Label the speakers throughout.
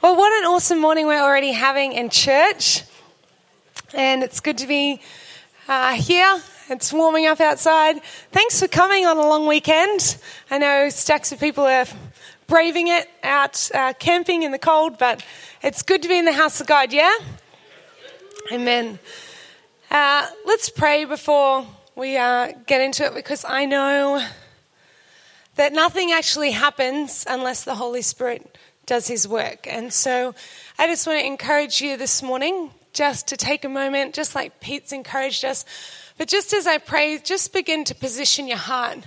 Speaker 1: Well, what an awesome morning we're already having in church. And it's good to be uh, here. It's warming up outside. Thanks for coming on a long weekend. I know stacks of people are braving it out uh, camping in the cold, but it's good to be in the house of God, yeah? Amen. Uh, let's pray before we uh, get into it because I know that nothing actually happens unless the Holy Spirit does his work. And so I just want to encourage you this morning just to take a moment, just like Pete's encouraged us. But just as I pray, just begin to position your heart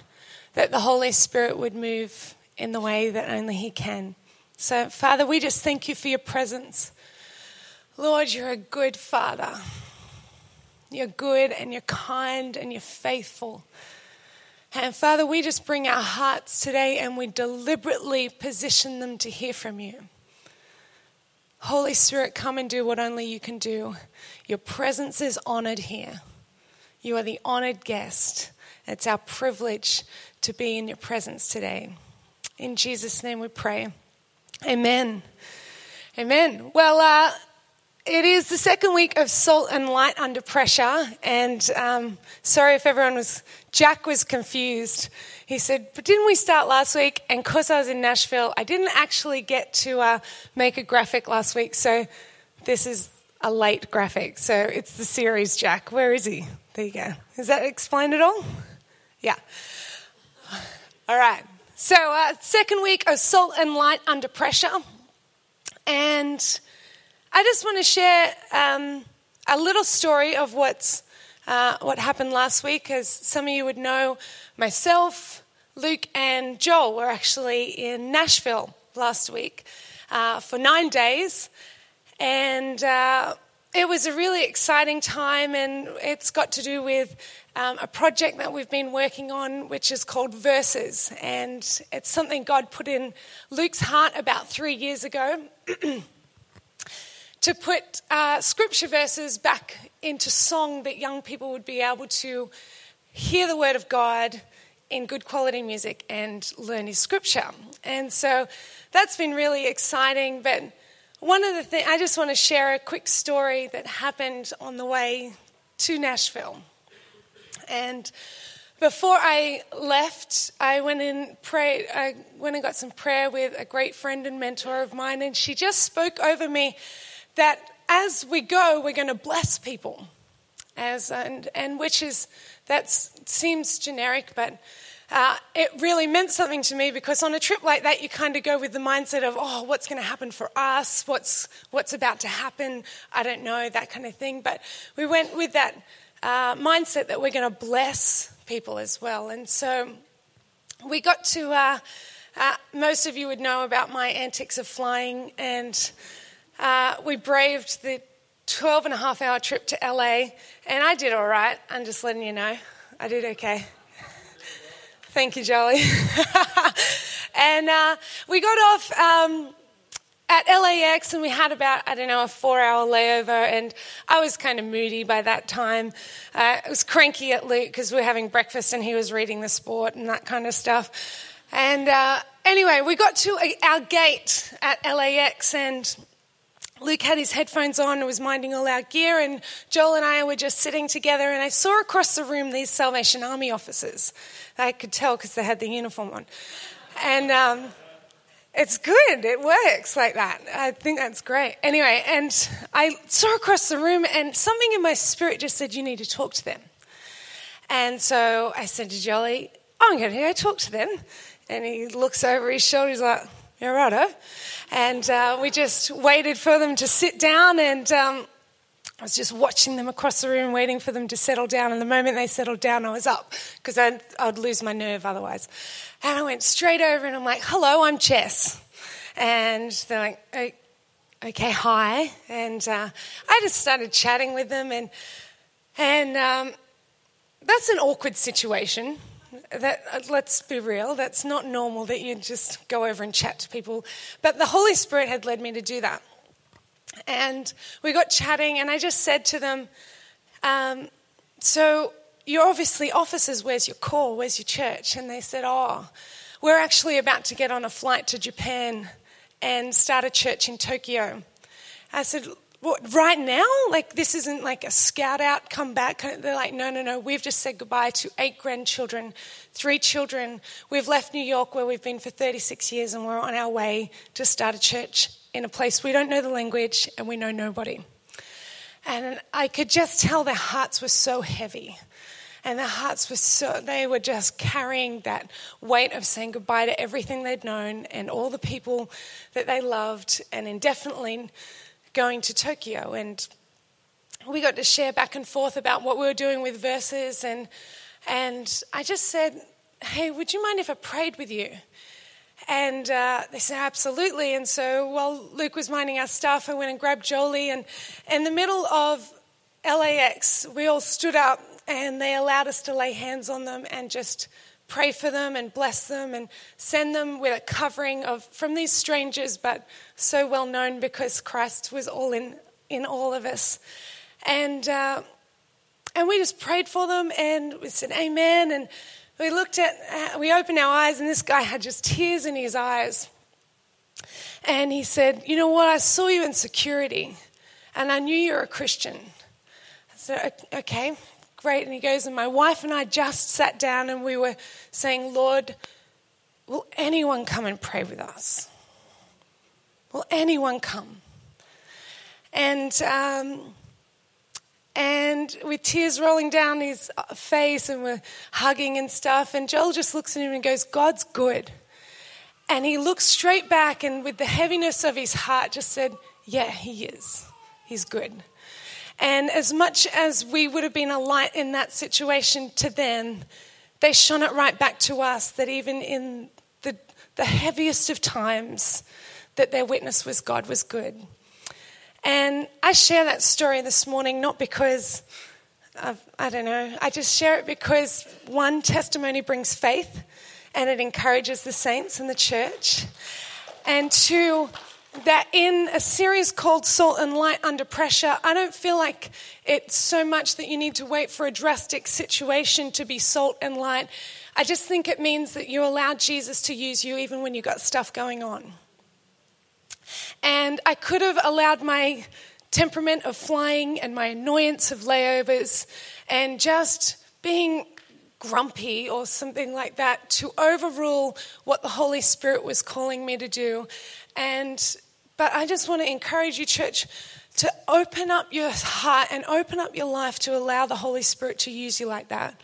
Speaker 1: that the Holy Spirit would move in the way that only He can. So, Father, we just thank you for your presence. Lord, you're a good Father. You're good and you're kind and you're faithful. And Father, we just bring our hearts today and we deliberately position them to hear from you. Holy Spirit, come and do what only you can do. Your presence is honored here. You are the honored guest. It's our privilege to be in your presence today. In Jesus' name we pray. Amen. Amen. Well, uh, it is the second week of Salt and Light Under Pressure, and um, sorry if everyone was, Jack was confused. He said, But didn't we start last week? And because I was in Nashville, I didn't actually get to uh, make a graphic last week, so this is a late graphic. So it's the series, Jack. Where is he? There you go. Does that explain it all? Yeah. All right. So, uh, second week of Salt and Light Under Pressure. And I just want to share um, a little story of what's, uh, what happened last week. As some of you would know, myself, Luke, and Joel were actually in Nashville last week uh, for nine days. And uh, it was a really exciting time, and it's got to do with um, a project that we've been working on, which is called Verses. And it's something God put in Luke's heart about three years ago. to put uh, scripture verses back into song that young people would be able to hear the word of God in good quality music and learn his scripture. And so that's been really exciting. But one of the things, I just want to share a quick story that happened on the way to Nashville. And before I left, I went and prayed. I went and got some prayer with a great friend and mentor of mine, and she just spoke over me that as we go, we're going to bless people. As, and, and which is, that seems generic, but uh, it really meant something to me because on a trip like that, you kind of go with the mindset of, oh, what's going to happen for us? What's, what's about to happen? I don't know, that kind of thing. But we went with that uh, mindset that we're going to bless people as well. And so we got to, uh, uh, most of you would know about my antics of flying, and uh, we braved the 12 and a half hour trip to LA, and I did all right. I'm just letting you know. I did okay. Thank you, Jolie. and uh, we got off um, at LAX, and we had about, I don't know, a four hour layover, and I was kind of moody by that time. Uh, I was cranky at Luke because we were having breakfast and he was reading the sport and that kind of stuff. And uh, anyway, we got to our gate at LAX, and Luke had his headphones on and was minding all our gear, and Joel and I were just sitting together. And I saw across the room these Salvation Army officers. I could tell because they had the uniform on. And um, it's good, it works like that. I think that's great. Anyway, and I saw across the room, and something in my spirit just said, You need to talk to them. And so I said to Jolly, I'm going to go talk to them. And he looks over his shoulder, he's like, Yeah, righto. And uh, we just waited for them to sit down, and um, I was just watching them across the room, waiting for them to settle down. And the moment they settled down, I was up because I'd, I'd lose my nerve otherwise. And I went straight over and I'm like, hello, I'm Jess. And they're like, okay, hi. And uh, I just started chatting with them, and, and um, that's an awkward situation that, uh, let's be real, that's not normal that you just go over and chat to people. But the Holy Spirit had led me to do that. And we got chatting, and I just said to them, um, So you're obviously officers, where's your call? Where's your church? And they said, Oh, we're actually about to get on a flight to Japan and start a church in Tokyo. I said, what, right now? Like, this isn't like a scout out, come back. They're like, no, no, no. We've just said goodbye to eight grandchildren, three children. We've left New York where we've been for 36 years and we're on our way to start a church in a place we don't know the language and we know nobody. And I could just tell their hearts were so heavy. And their hearts were so, they were just carrying that weight of saying goodbye to everything they'd known and all the people that they loved and indefinitely going to Tokyo. And we got to share back and forth about what we were doing with verses. And, and I just said, Hey, would you mind if I prayed with you? And uh, they said, absolutely. And so while Luke was minding our stuff, I went and grabbed Jolie. And in the middle of LAX, we all stood up and they allowed us to lay hands on them and just pray for them and bless them and send them with a covering of from these strangers, but so well known because Christ was all in in all of us, and uh, and we just prayed for them and we said Amen, and we looked at uh, we opened our eyes and this guy had just tears in his eyes, and he said, "You know what? I saw you in security, and I knew you're a Christian." I said, "Okay." Great. And he goes, and my wife and I just sat down and we were saying, Lord, will anyone come and pray with us? Will anyone come? And, um, and with tears rolling down his face and we're hugging and stuff. And Joel just looks at him and goes, God's good. And he looks straight back and with the heaviness of his heart just said, Yeah, he is. He's good. And as much as we would have been a light in that situation to them, they shone it right back to us that even in the, the heaviest of times, that their witness was God was good. And I share that story this morning not because of, I don't know, I just share it because one, testimony brings faith and it encourages the saints in the church. And two, that in a series called Salt and Light Under Pressure, I don't feel like it's so much that you need to wait for a drastic situation to be salt and light. I just think it means that you allow Jesus to use you even when you've got stuff going on. And I could have allowed my temperament of flying and my annoyance of layovers and just being grumpy or something like that to overrule what the Holy Spirit was calling me to do. And but I just want to encourage you, church, to open up your heart and open up your life to allow the Holy Spirit to use you like that.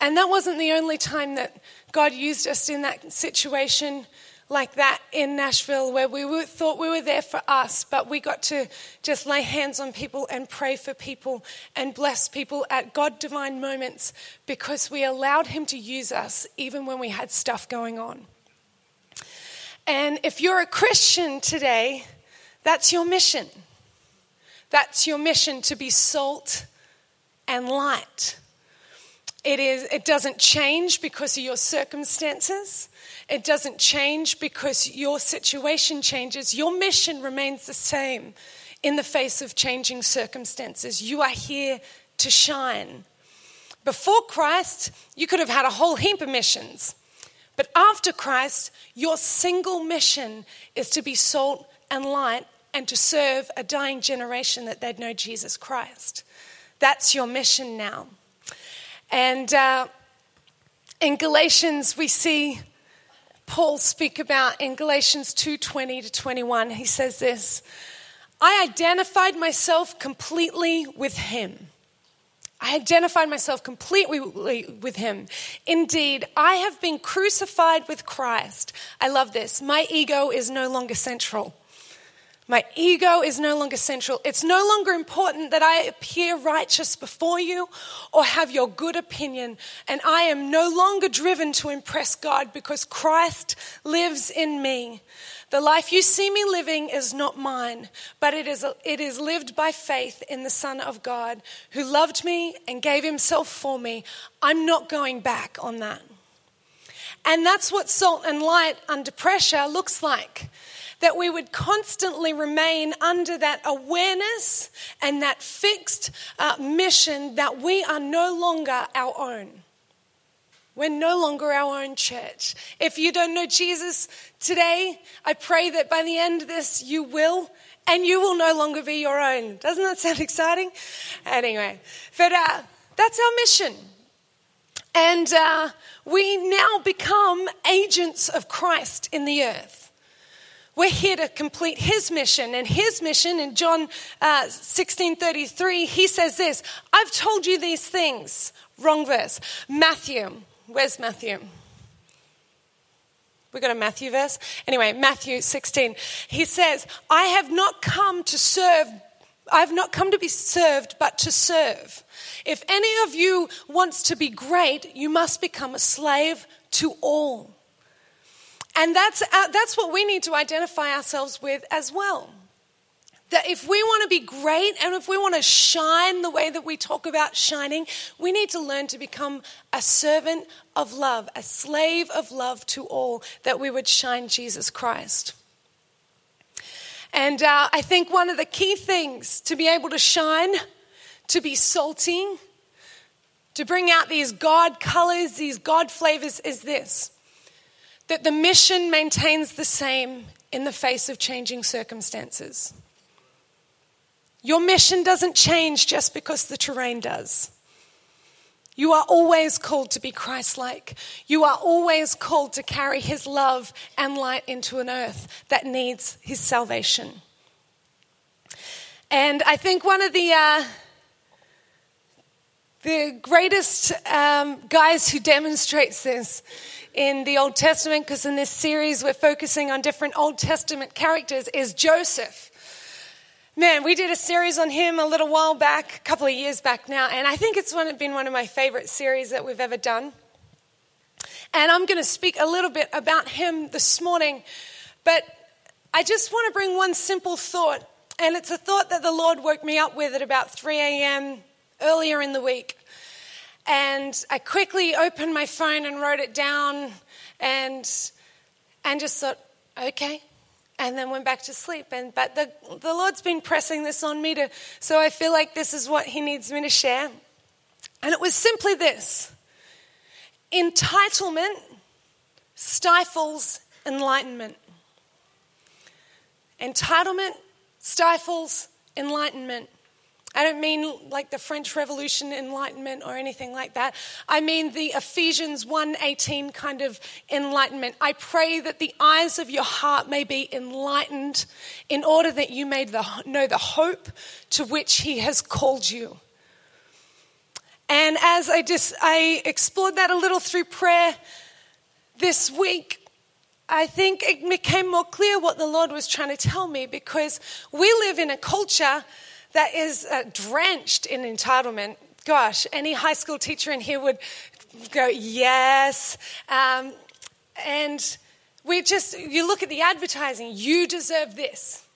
Speaker 1: And that wasn't the only time that God used us in that situation like that in Nashville where we were, thought we were there for us, but we got to just lay hands on people and pray for people and bless people at God divine moments because we allowed Him to use us even when we had stuff going on. And if you're a Christian today, that's your mission. That's your mission to be salt and light. It, is, it doesn't change because of your circumstances. It doesn't change because your situation changes. Your mission remains the same in the face of changing circumstances. You are here to shine. Before Christ, you could have had a whole heap of missions. But after Christ, your single mission is to be salt and light and to serve a dying generation that they'd know Jesus Christ. That's your mission now. And uh, in Galatians, we see Paul speak about in Galatians 2:20 to 21. He says this: "I identified myself completely with him." I identified myself completely with him. Indeed, I have been crucified with Christ. I love this. My ego is no longer central. My ego is no longer central. It's no longer important that I appear righteous before you or have your good opinion. And I am no longer driven to impress God because Christ lives in me. The life you see me living is not mine, but it is, it is lived by faith in the Son of God who loved me and gave himself for me. I'm not going back on that. And that's what salt and light under pressure looks like. That we would constantly remain under that awareness and that fixed uh, mission that we are no longer our own. We're no longer our own church. If you don't know Jesus today, I pray that by the end of this, you will, and you will no longer be your own. Doesn't that sound exciting? Anyway, but uh, that's our mission. And uh, we now become agents of Christ in the earth. We're here to complete his mission. And his mission in John uh, 16 33, he says this I've told you these things. Wrong verse. Matthew Where's Matthew? We got a Matthew verse? Anyway, Matthew 16. He says, I have not come to serve, I have not come to be served, but to serve. If any of you wants to be great, you must become a slave to all. And that's, uh, that's what we need to identify ourselves with as well. That if we want to be great and if we want to shine the way that we talk about shining, we need to learn to become a servant of love, a slave of love to all, that we would shine Jesus Christ. And uh, I think one of the key things to be able to shine, to be salty, to bring out these God colors, these God flavors, is this that the mission maintains the same in the face of changing circumstances. Your mission doesn't change just because the terrain does. You are always called to be Christ like. You are always called to carry His love and light into an earth that needs His salvation. And I think one of the, uh, the greatest um, guys who demonstrates this in the Old Testament, because in this series we're focusing on different Old Testament characters, is Joseph. Man, we did a series on him a little while back, a couple of years back now, and I think it's one, been one of my favorite series that we've ever done. And I'm going to speak a little bit about him this morning, but I just want to bring one simple thought, and it's a thought that the Lord woke me up with at about 3 a.m. earlier in the week. And I quickly opened my phone and wrote it down and, and just thought, okay, and then went back to sleep. And but the, the Lord's been pressing this on me to so I feel like this is what He needs me to share. And it was simply this entitlement stifles enlightenment. Entitlement stifles enlightenment. I don't mean like the French Revolution enlightenment or anything like that. I mean the Ephesians 1:18 kind of enlightenment. I pray that the eyes of your heart may be enlightened in order that you may know the hope to which he has called you. And as I just I explored that a little through prayer this week, I think it became more clear what the Lord was trying to tell me because we live in a culture that is uh, drenched in entitlement. Gosh, any high school teacher in here would go, yes. Um, and we just, you look at the advertising, you deserve this.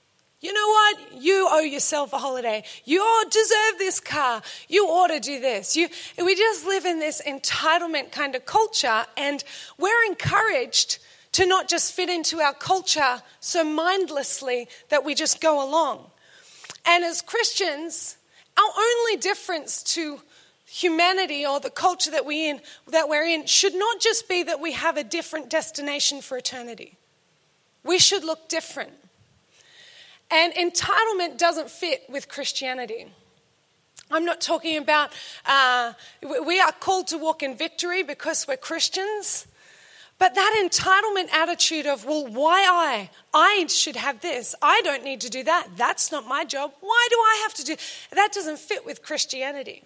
Speaker 1: You know what? You owe yourself a holiday. You deserve this car. You ought to do this. You, we just live in this entitlement kind of culture, and we're encouraged to not just fit into our culture so mindlessly that we just go along. And as Christians, our only difference to humanity or the culture that, we in, that we're in should not just be that we have a different destination for eternity. We should look different. And entitlement doesn't fit with Christianity. I'm not talking about, uh, we are called to walk in victory because we're Christians. But that entitlement attitude of, well, why I? I should have this. I don't need to do that. That's not my job. Why do I have to do that? Doesn't fit with Christianity.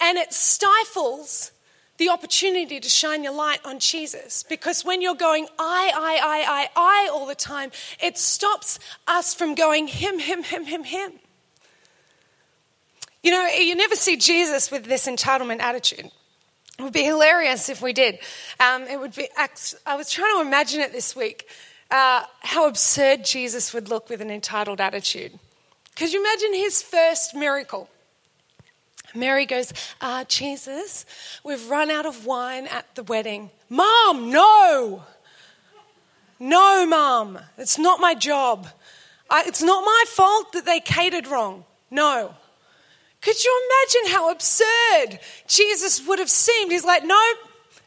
Speaker 1: And it stifles the opportunity to shine your light on Jesus. Because when you're going I, I, I, I, I all the time, it stops us from going Him, Him, Him, Him, Him. You know, you never see Jesus with this entitlement attitude. It would be hilarious if we did. Um, it would be. I was trying to imagine it this week. Uh, how absurd Jesus would look with an entitled attitude. Could you imagine his first miracle? Mary goes, uh, Jesus, we've run out of wine at the wedding. Mom, no. No, Mom, it's not my job. I, it's not my fault that they catered wrong. No. Could you imagine how absurd Jesus would have seemed? He's like, no,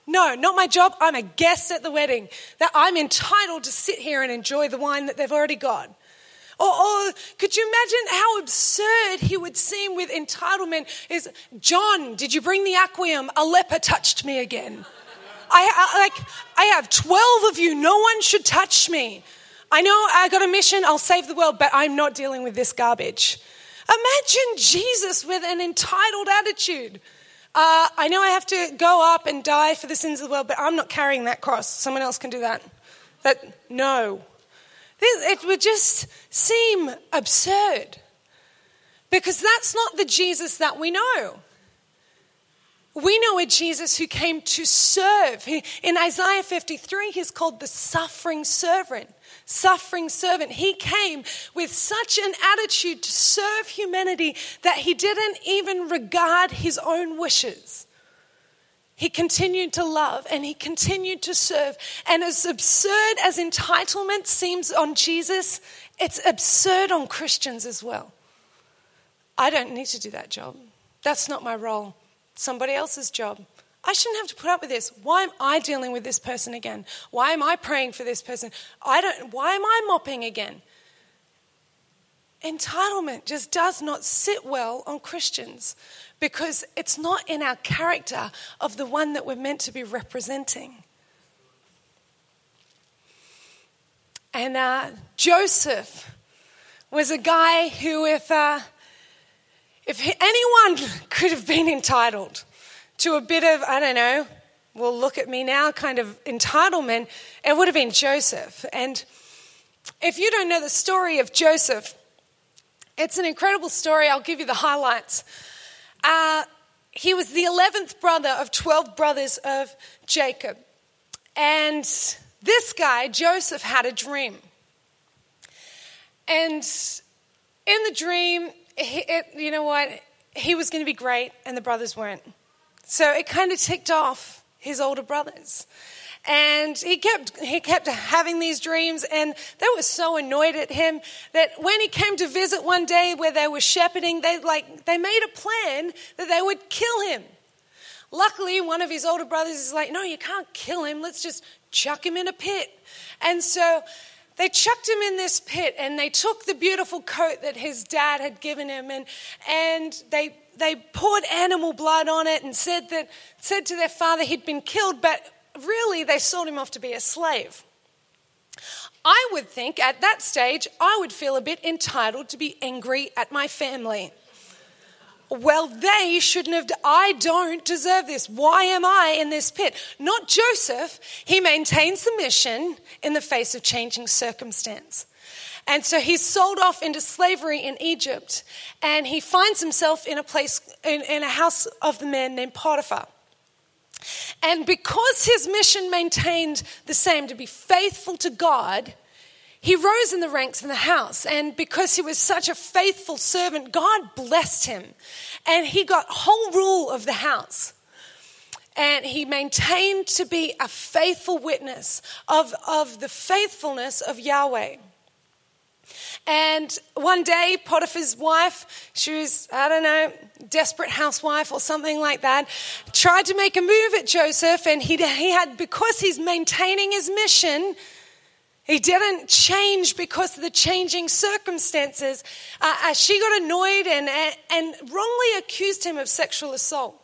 Speaker 1: No, not my job. I'm a guest at the wedding. That I'm entitled to sit here and enjoy the wine that they've already got. Or, or, could you imagine how absurd he would seem with entitlement? Is John, did you bring the aquarium? A leper touched me again. I, I, like, I have 12 of you. No one should touch me. I know I got a mission. I'll save the world, but I'm not dealing with this garbage. Imagine Jesus with an entitled attitude. Uh, I know I have to go up and die for the sins of the world, but I'm not carrying that cross. Someone else can do that. That, no. It would just seem absurd because that's not the Jesus that we know. We know a Jesus who came to serve. In Isaiah 53, he's called the suffering servant suffering servant. He came with such an attitude to serve humanity that he didn't even regard his own wishes. He continued to love and he continued to serve. And as absurd as entitlement seems on Jesus, it's absurd on Christians as well. I don't need to do that job. That's not my role. Somebody else's job. I shouldn't have to put up with this. Why am I dealing with this person again? Why am I praying for this person? I don't why am I mopping again? Entitlement just does not sit well on Christians because it's not in our character of the one that we're meant to be representing. And uh, Joseph was a guy who, if, uh, if anyone could have been entitled, to a bit of, I don't know, well, look at me now kind of entitlement, it would have been Joseph. And if you don't know the story of Joseph, it's an incredible story. I'll give you the highlights. Uh, he was the 11th brother of 12 brothers of Jacob. And this guy, Joseph, had a dream. And in the dream, it, you know what? He was going to be great, and the brothers weren't. So it kind of ticked off his older brothers. And he kept, he kept having these dreams, and they were so annoyed at him that when he came to visit one day where they were shepherding, they, like, they made a plan that they would kill him. Luckily, one of his older brothers is like, No, you can't kill him. Let's just chuck him in a pit. And so they chucked him in this pit and they took the beautiful coat that his dad had given him and, and they they poured animal blood on it and said that said to their father he'd been killed, but really they sold him off to be a slave. I would think at that stage I would feel a bit entitled to be angry at my family. Well, they shouldn't have. I don't deserve this. Why am I in this pit? Not Joseph. He maintains the mission in the face of changing circumstance. And so he's sold off into slavery in Egypt, and he finds himself in a place, in, in a house of the man named Potiphar. And because his mission maintained the same, to be faithful to God, he rose in the ranks in the house. And because he was such a faithful servant, God blessed him. And he got whole rule of the house. And he maintained to be a faithful witness of, of the faithfulness of Yahweh. And one day, Potiphar's wife, she was, I don't know, desperate housewife or something like that, tried to make a move at Joseph, and he, he had, because he's maintaining his mission, he didn't change because of the changing circumstances. Uh, uh, she got annoyed and, and, and wrongly accused him of sexual assault.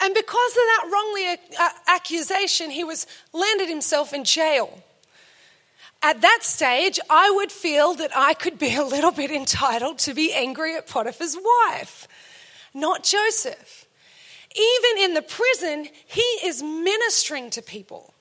Speaker 1: And because of that wrongly uh, accusation, he was landed himself in jail. At that stage, I would feel that I could be a little bit entitled to be angry at Potiphar's wife, not Joseph. Even in the prison, he is ministering to people.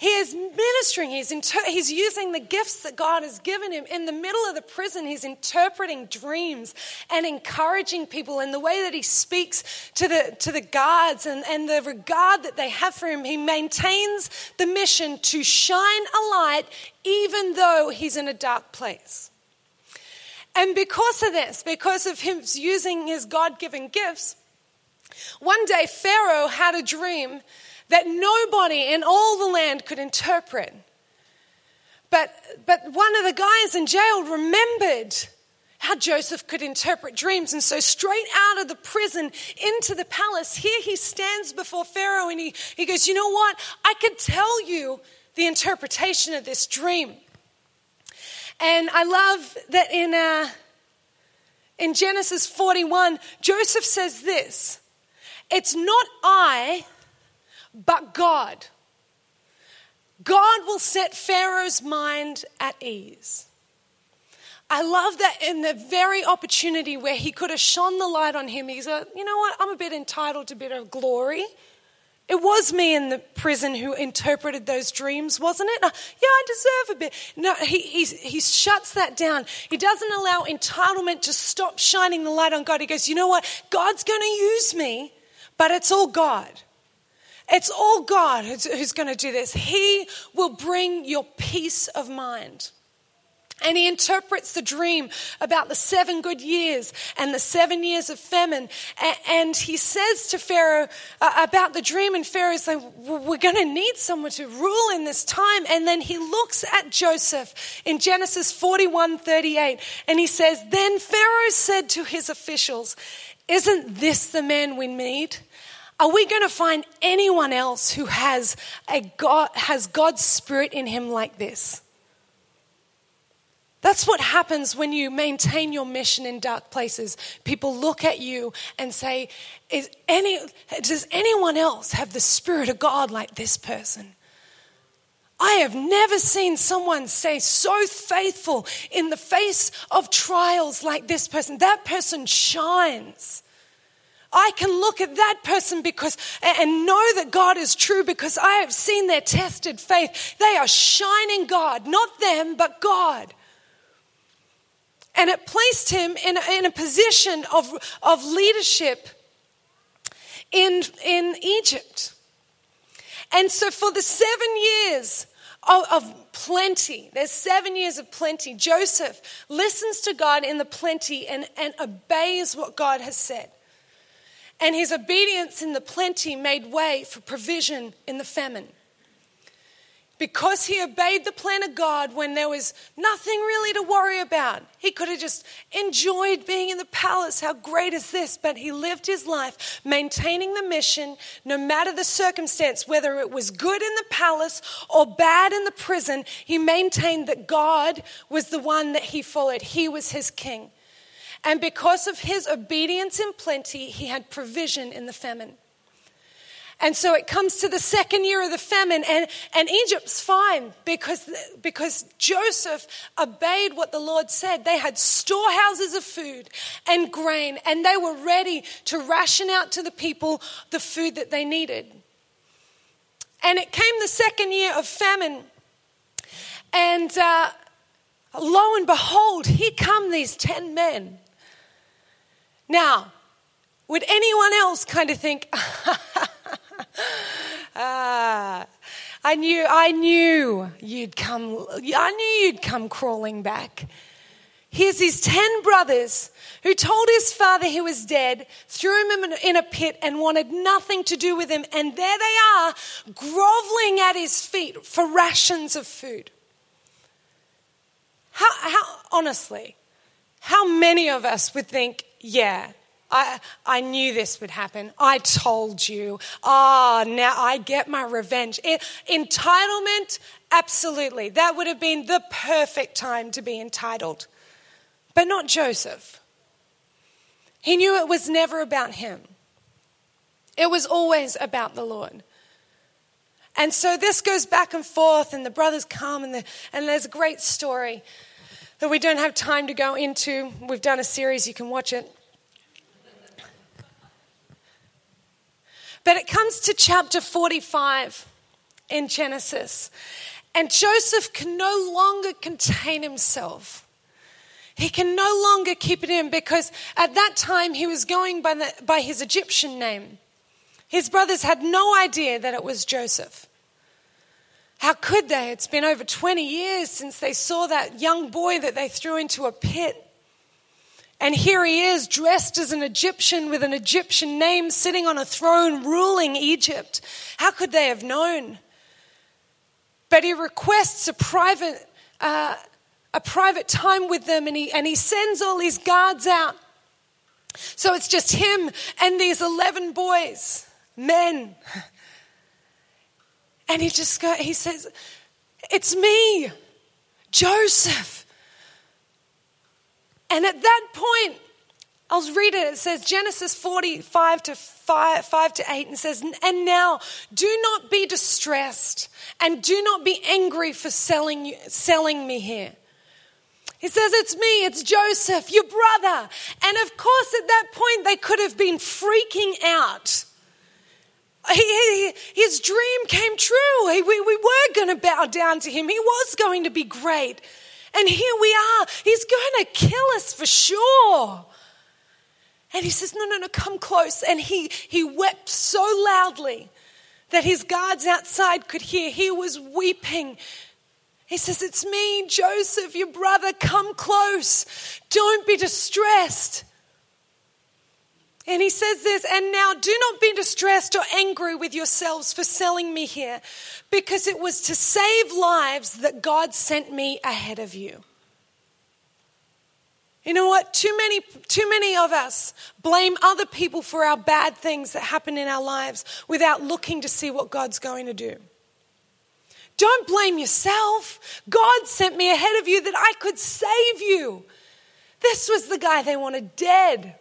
Speaker 1: He is ministering, he's, inter- he's using the gifts that God has given him. In the middle of the prison, he's interpreting dreams and encouraging people And the way that he speaks to the, to the guards and, and the regard that they have for him. He maintains the mission to shine a light even though he's in a dark place. And because of this, because of him using his God given gifts, one day Pharaoh had a dream that nobody in all the land could interpret. But, but one of the guys in jail remembered how Joseph could interpret dreams. And so, straight out of the prison into the palace, here he stands before Pharaoh and he, he goes, You know what? I could tell you the interpretation of this dream. And I love that in, uh, in Genesis 41, Joseph says this It's not I, but God. God will set Pharaoh's mind at ease. I love that in the very opportunity where he could have shone the light on him, he's like, you know what, I'm a bit entitled to a bit of glory. It was me in the prison who interpreted those dreams, wasn't it? Uh, yeah, I deserve a bit. No, he, he, he shuts that down. He doesn't allow entitlement to stop shining the light on God. He goes, you know what? God's going to use me, but it's all God. It's all God who's, who's going to do this. He will bring your peace of mind. And he interprets the dream about the seven good years and the seven years of famine. And he says to Pharaoh uh, about the dream, and Pharaoh's like, We're going to need someone to rule in this time. And then he looks at Joseph in Genesis 41 38, and he says, Then Pharaoh said to his officials, Isn't this the man we need? Are we going to find anyone else who has, a God, has God's spirit in him like this? That's what happens when you maintain your mission in dark places. People look at you and say, any, Does anyone else have the Spirit of God like this person? I have never seen someone stay so faithful in the face of trials like this person. That person shines. I can look at that person because and know that God is true because I have seen their tested faith. They are shining God, not them, but God. And it placed him in a, in a position of, of leadership in, in Egypt. And so, for the seven years of, of, plenty, there's seven years of plenty, Joseph listens to God in the plenty and, and obeys what God has said. And his obedience in the plenty made way for provision in the famine because he obeyed the plan of God when there was nothing really to worry about. He could have just enjoyed being in the palace. How great is this? But he lived his life maintaining the mission no matter the circumstance, whether it was good in the palace or bad in the prison. He maintained that God was the one that he followed, he was his king. And because of his obedience in plenty, he had provision in the famine. And so it comes to the second year of the famine, and, and Egypt's fine because, because Joseph obeyed what the Lord said. They had storehouses of food and grain, and they were ready to ration out to the people the food that they needed. And it came the second year of famine, and uh, lo and behold, here come these 10 men. Now, would anyone else kind of think, ah, I knew, I knew you'd come, I knew you'd come crawling back. Here's his 10 brothers who told his father he was dead, threw him in a pit, and wanted nothing to do with him. And there they are, groveling at his feet for rations of food. How, how honestly, how many of us would think, yeah, I, I knew this would happen. I told you. Ah, oh, now I get my revenge. It, entitlement, absolutely. That would have been the perfect time to be entitled. But not Joseph. He knew it was never about him, it was always about the Lord. And so this goes back and forth, and the brothers come, and, the, and there's a great story that we don't have time to go into. We've done a series, you can watch it. But it comes to chapter 45 in Genesis, and Joseph can no longer contain himself. He can no longer keep it in because at that time he was going by, the, by his Egyptian name. His brothers had no idea that it was Joseph. How could they? It's been over 20 years since they saw that young boy that they threw into a pit. And here he is, dressed as an Egyptian with an Egyptian name, sitting on a throne, ruling Egypt. How could they have known? But he requests a private, uh, a private time with them and he, and he sends all his guards out. So it's just him and these 11 boys, men. And he just go, he says, It's me, Joseph. And at that point, I'll read it. It says Genesis 45 to 5, 5 to 8 and says, And now do not be distressed and do not be angry for selling, selling me here. He says, It's me, it's Joseph, your brother. And of course, at that point, they could have been freaking out. He, he, his dream came true. He, we, we were going to bow down to him. He was going to be great. And here we are. He's going to kill us for sure. And he says, No, no, no, come close. And he, he wept so loudly that his guards outside could hear. He was weeping. He says, It's me, Joseph, your brother. Come close. Don't be distressed. And he says this, and now do not be distressed or angry with yourselves for selling me here, because it was to save lives that God sent me ahead of you. You know what? Too many, too many of us blame other people for our bad things that happen in our lives without looking to see what God's going to do. Don't blame yourself. God sent me ahead of you that I could save you. This was the guy they wanted dead.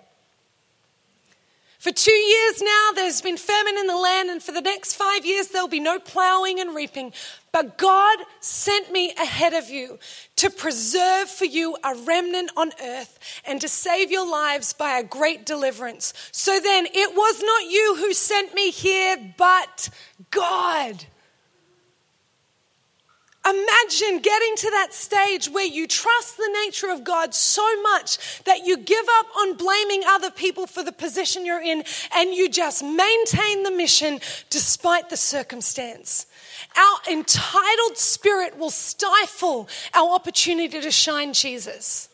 Speaker 1: For two years now, there's been famine in the land, and for the next five years, there'll be no plowing and reaping. But God sent me ahead of you to preserve for you a remnant on earth and to save your lives by a great deliverance. So then, it was not you who sent me here, but God. Imagine getting to that stage where you trust the nature of God so much that you give up on blaming other people for the position you're in and you just maintain the mission despite the circumstance. Our entitled spirit will stifle our opportunity to shine Jesus.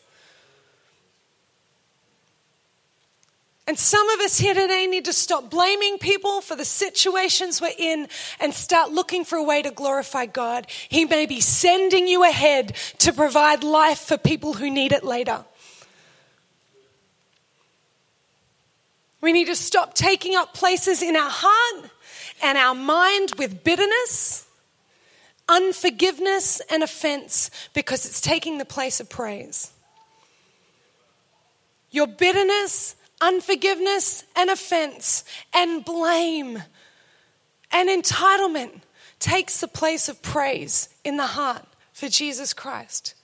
Speaker 1: And some of us here today need to stop blaming people for the situations we're in and start looking for a way to glorify God. He may be sending you ahead to provide life for people who need it later. We need to stop taking up places in our heart and our mind with bitterness, unforgiveness, and offense because it's taking the place of praise. Your bitterness, unforgiveness and offense and blame and entitlement takes the place of praise in the heart for Jesus Christ.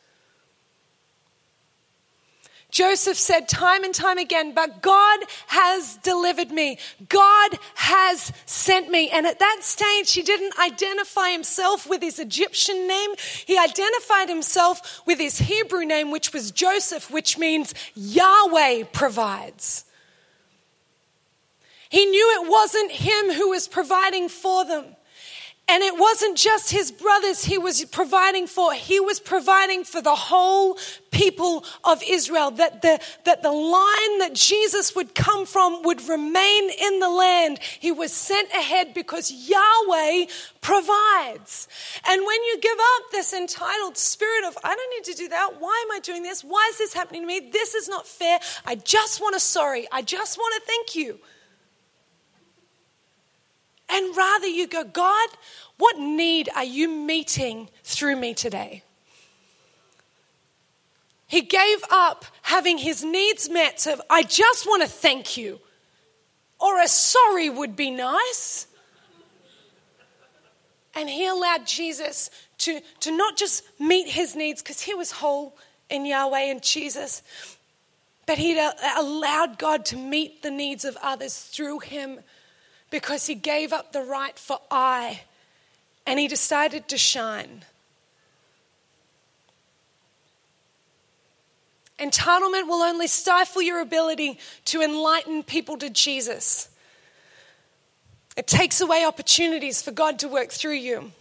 Speaker 1: Joseph said time and time again, but God has delivered me. God has sent me. And at that stage, he didn't identify himself with his Egyptian name. He identified himself with his Hebrew name, which was Joseph, which means Yahweh provides. He knew it wasn't him who was providing for them. And it wasn't just his brothers he was providing for, he was providing for the whole people of Israel. That the, that the line that Jesus would come from would remain in the land. He was sent ahead because Yahweh provides. And when you give up this entitled spirit of, I don't need to do that, why am I doing this? Why is this happening to me? This is not fair. I just want to sorry. I just want to thank you. And rather you go, God, what need are you meeting through me today? He gave up having his needs met. So I just want to thank you. Or a sorry would be nice. And he allowed Jesus to, to not just meet his needs because he was whole in Yahweh and Jesus, but he allowed God to meet the needs of others through him because he gave up the right for I and he decided to shine. Entitlement will only stifle your ability to enlighten people to Jesus. It takes away opportunities for God to work through you.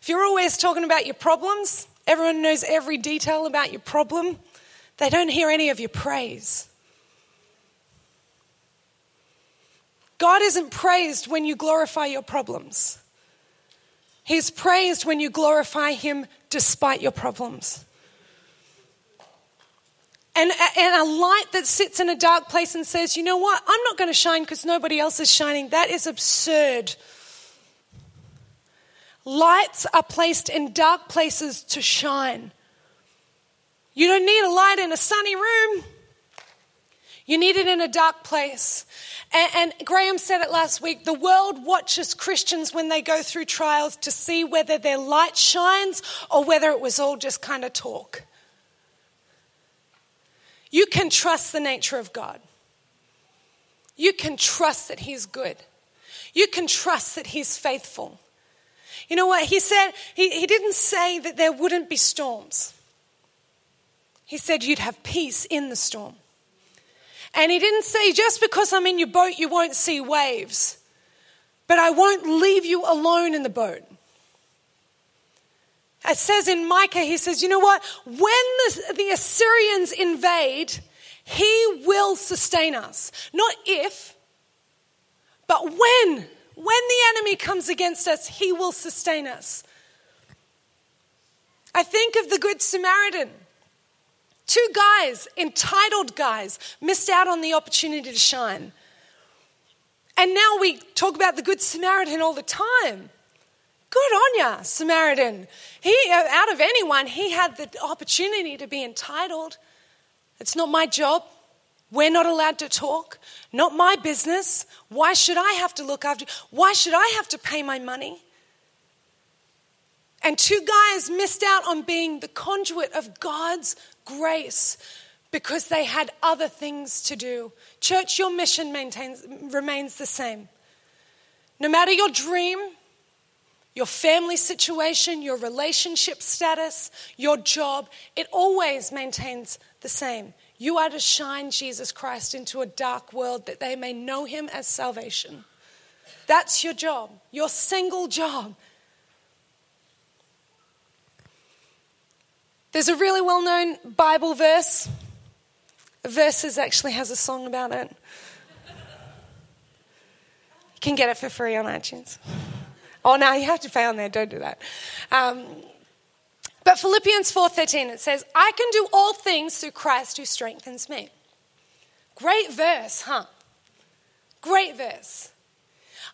Speaker 1: If you're always talking about your problems, everyone knows every detail about your problem, they don't hear any of your praise. God isn't praised when you glorify your problems. He's praised when you glorify Him despite your problems. And, and a light that sits in a dark place and says, you know what, I'm not going to shine because nobody else is shining, that is absurd. Lights are placed in dark places to shine. You don't need a light in a sunny room. You need it in a dark place. And, and, Graham said it last week the world watches Christians when they go through trials to see whether their light shines or whether it was all just kind of talk. You can trust the nature of God. You can trust that He's good. You can trust that He's faithful. You know what? He said, He, he didn't say that there wouldn't be storms. He said you'd have peace in the storm. And he didn't say, just because I'm in your boat, you won't see waves, but I won't leave you alone in the boat. It says in Micah, he says, you know what? When the, the Assyrians invade, he will sustain us. Not if, but when. When the enemy comes against us, he will sustain us. I think of the Good Samaritan. Two guys, entitled guys, missed out on the opportunity to shine. And now we talk about the Good Samaritan all the time. Good on ya, Samaritan. He, uh, out of anyone, he had the opportunity to be entitled. It's not my job. We're not allowed to talk. Not my business. Why should I have to look after? Why should I have to pay my money? And two guys missed out on being the conduit of God's grace because they had other things to do. Church, your mission maintains, remains the same. No matter your dream, your family situation, your relationship status, your job, it always maintains the same. You are to shine Jesus Christ into a dark world that they may know him as salvation. That's your job, your single job There's a really well known Bible verse. Verses actually has a song about it. You can get it for free on iTunes. Oh, no, you have to pay on there. Don't do that. Um, but Philippians 4:13 it says, "I can do all things through Christ who strengthens me." Great verse, huh? Great verse.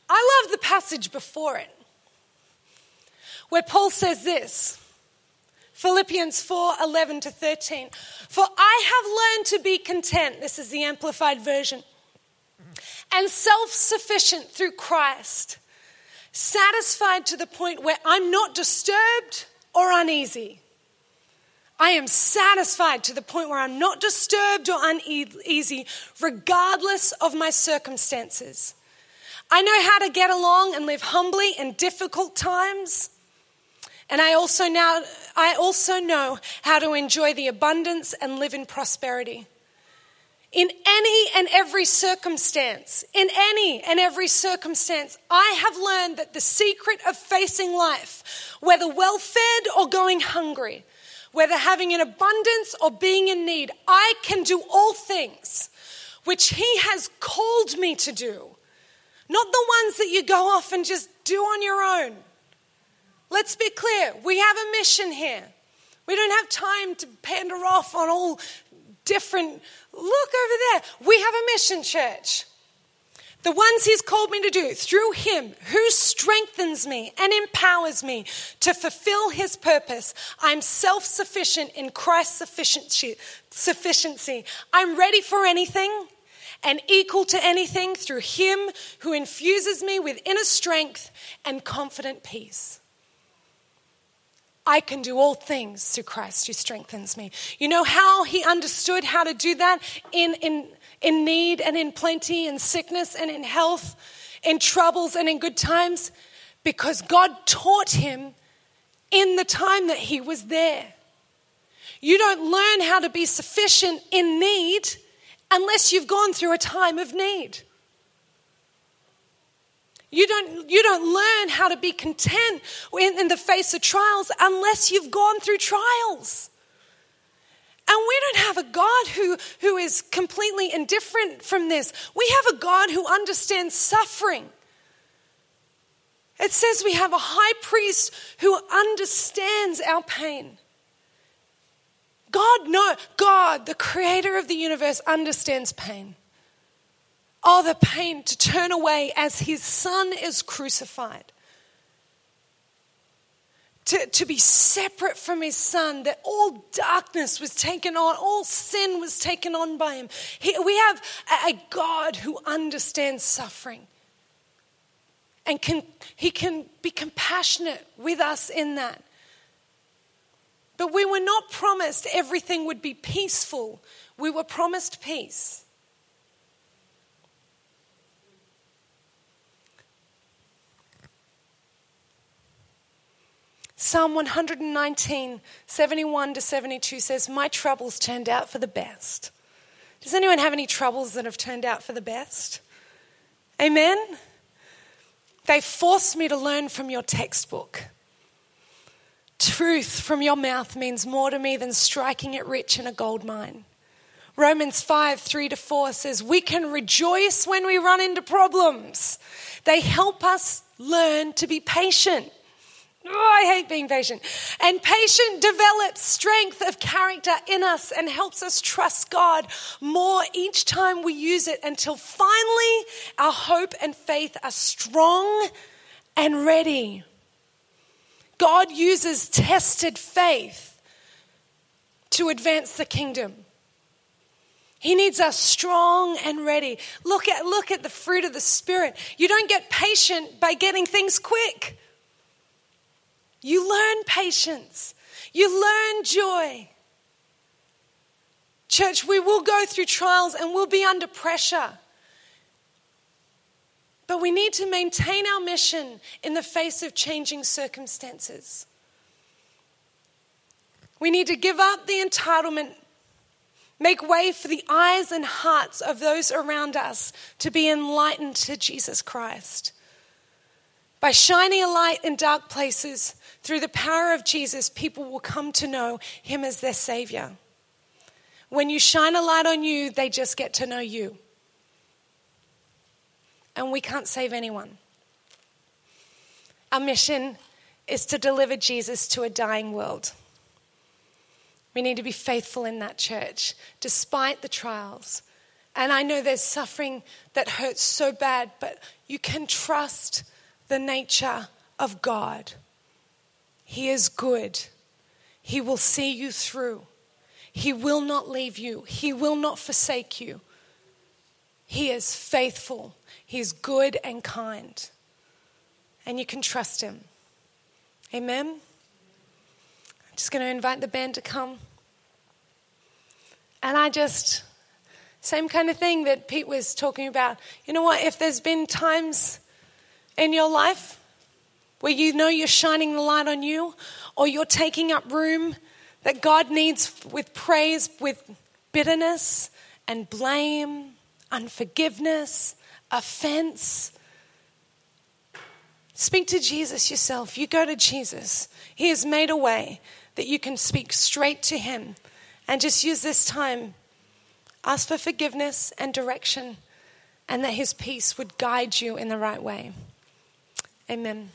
Speaker 1: I love the passage before it, where Paul says this Philippians 4 11 to 13. For I have learned to be content, this is the amplified version, and self sufficient through Christ, satisfied to the point where I'm not disturbed or uneasy. I am satisfied to the point where I'm not disturbed or uneasy, regardless of my circumstances. I know how to get along and live humbly in difficult times. And I also now I also know how to enjoy the abundance and live in prosperity. In any and every circumstance, in any and every circumstance, I have learned that the secret of facing life, whether well fed or going hungry, whether having an abundance or being in need, I can do all things which He has called me to do. Not the ones that you go off and just do on your own. Let's be clear we have a mission here. We don't have time to pander off on all different. Look over there. We have a mission, church. The ones He's called me to do through Him who strengthens me and empowers me to fulfill His purpose. I'm self sufficient in Christ's sufficiency. I'm ready for anything and equal to anything through Him who infuses me with inner strength and confident peace. I can do all things through Christ who strengthens me. You know how he understood how to do that in, in, in need and in plenty, in sickness and in health, in troubles and in good times? Because God taught him in the time that he was there. You don't learn how to be sufficient in need unless you've gone through a time of need. You don't, you don't learn how to be content in, in the face of trials unless you've gone through trials. And we don't have a God who, who is completely indifferent from this. We have a God who understands suffering. It says we have a high priest who understands our pain. God, no, God, the creator of the universe, understands pain. Oh, the pain to turn away as his son is crucified. To, to be separate from his son, that all darkness was taken on, all sin was taken on by him. He, we have a, a God who understands suffering and can, he can be compassionate with us in that. But we were not promised everything would be peaceful. We were promised peace. Psalm 119, 71 to 72 says, My troubles turned out for the best. Does anyone have any troubles that have turned out for the best? Amen? They forced me to learn from your textbook. Truth from your mouth means more to me than striking it rich in a gold mine. Romans 5 3 to 4 says, We can rejoice when we run into problems. They help us learn to be patient. Oh, I hate being patient. And patient develops strength of character in us and helps us trust God more each time we use it until finally our hope and faith are strong and ready. God uses tested faith to advance the kingdom. He needs us strong and ready. Look at, look at the fruit of the Spirit. You don't get patient by getting things quick. You learn patience, you learn joy. Church, we will go through trials and we'll be under pressure. But we need to maintain our mission in the face of changing circumstances. We need to give up the entitlement, make way for the eyes and hearts of those around us to be enlightened to Jesus Christ. By shining a light in dark places, through the power of Jesus, people will come to know him as their Savior. When you shine a light on you, they just get to know you. And we can't save anyone. Our mission is to deliver Jesus to a dying world. We need to be faithful in that church, despite the trials. And I know there's suffering that hurts so bad, but you can trust the nature of God. He is good. He will see you through. He will not leave you. He will not forsake you. He is faithful. He's good and kind. And you can trust him. Amen. I'm just going to invite the band to come. And I just, same kind of thing that Pete was talking about. You know what? If there's been times in your life where you know you're shining the light on you, or you're taking up room that God needs with praise, with bitterness and blame, unforgiveness, offense. Speak to Jesus yourself. You go to Jesus. He has made a way that you can speak straight to Him. And just use this time. Ask for forgiveness and direction, and that His peace would guide you in the right way. Amen.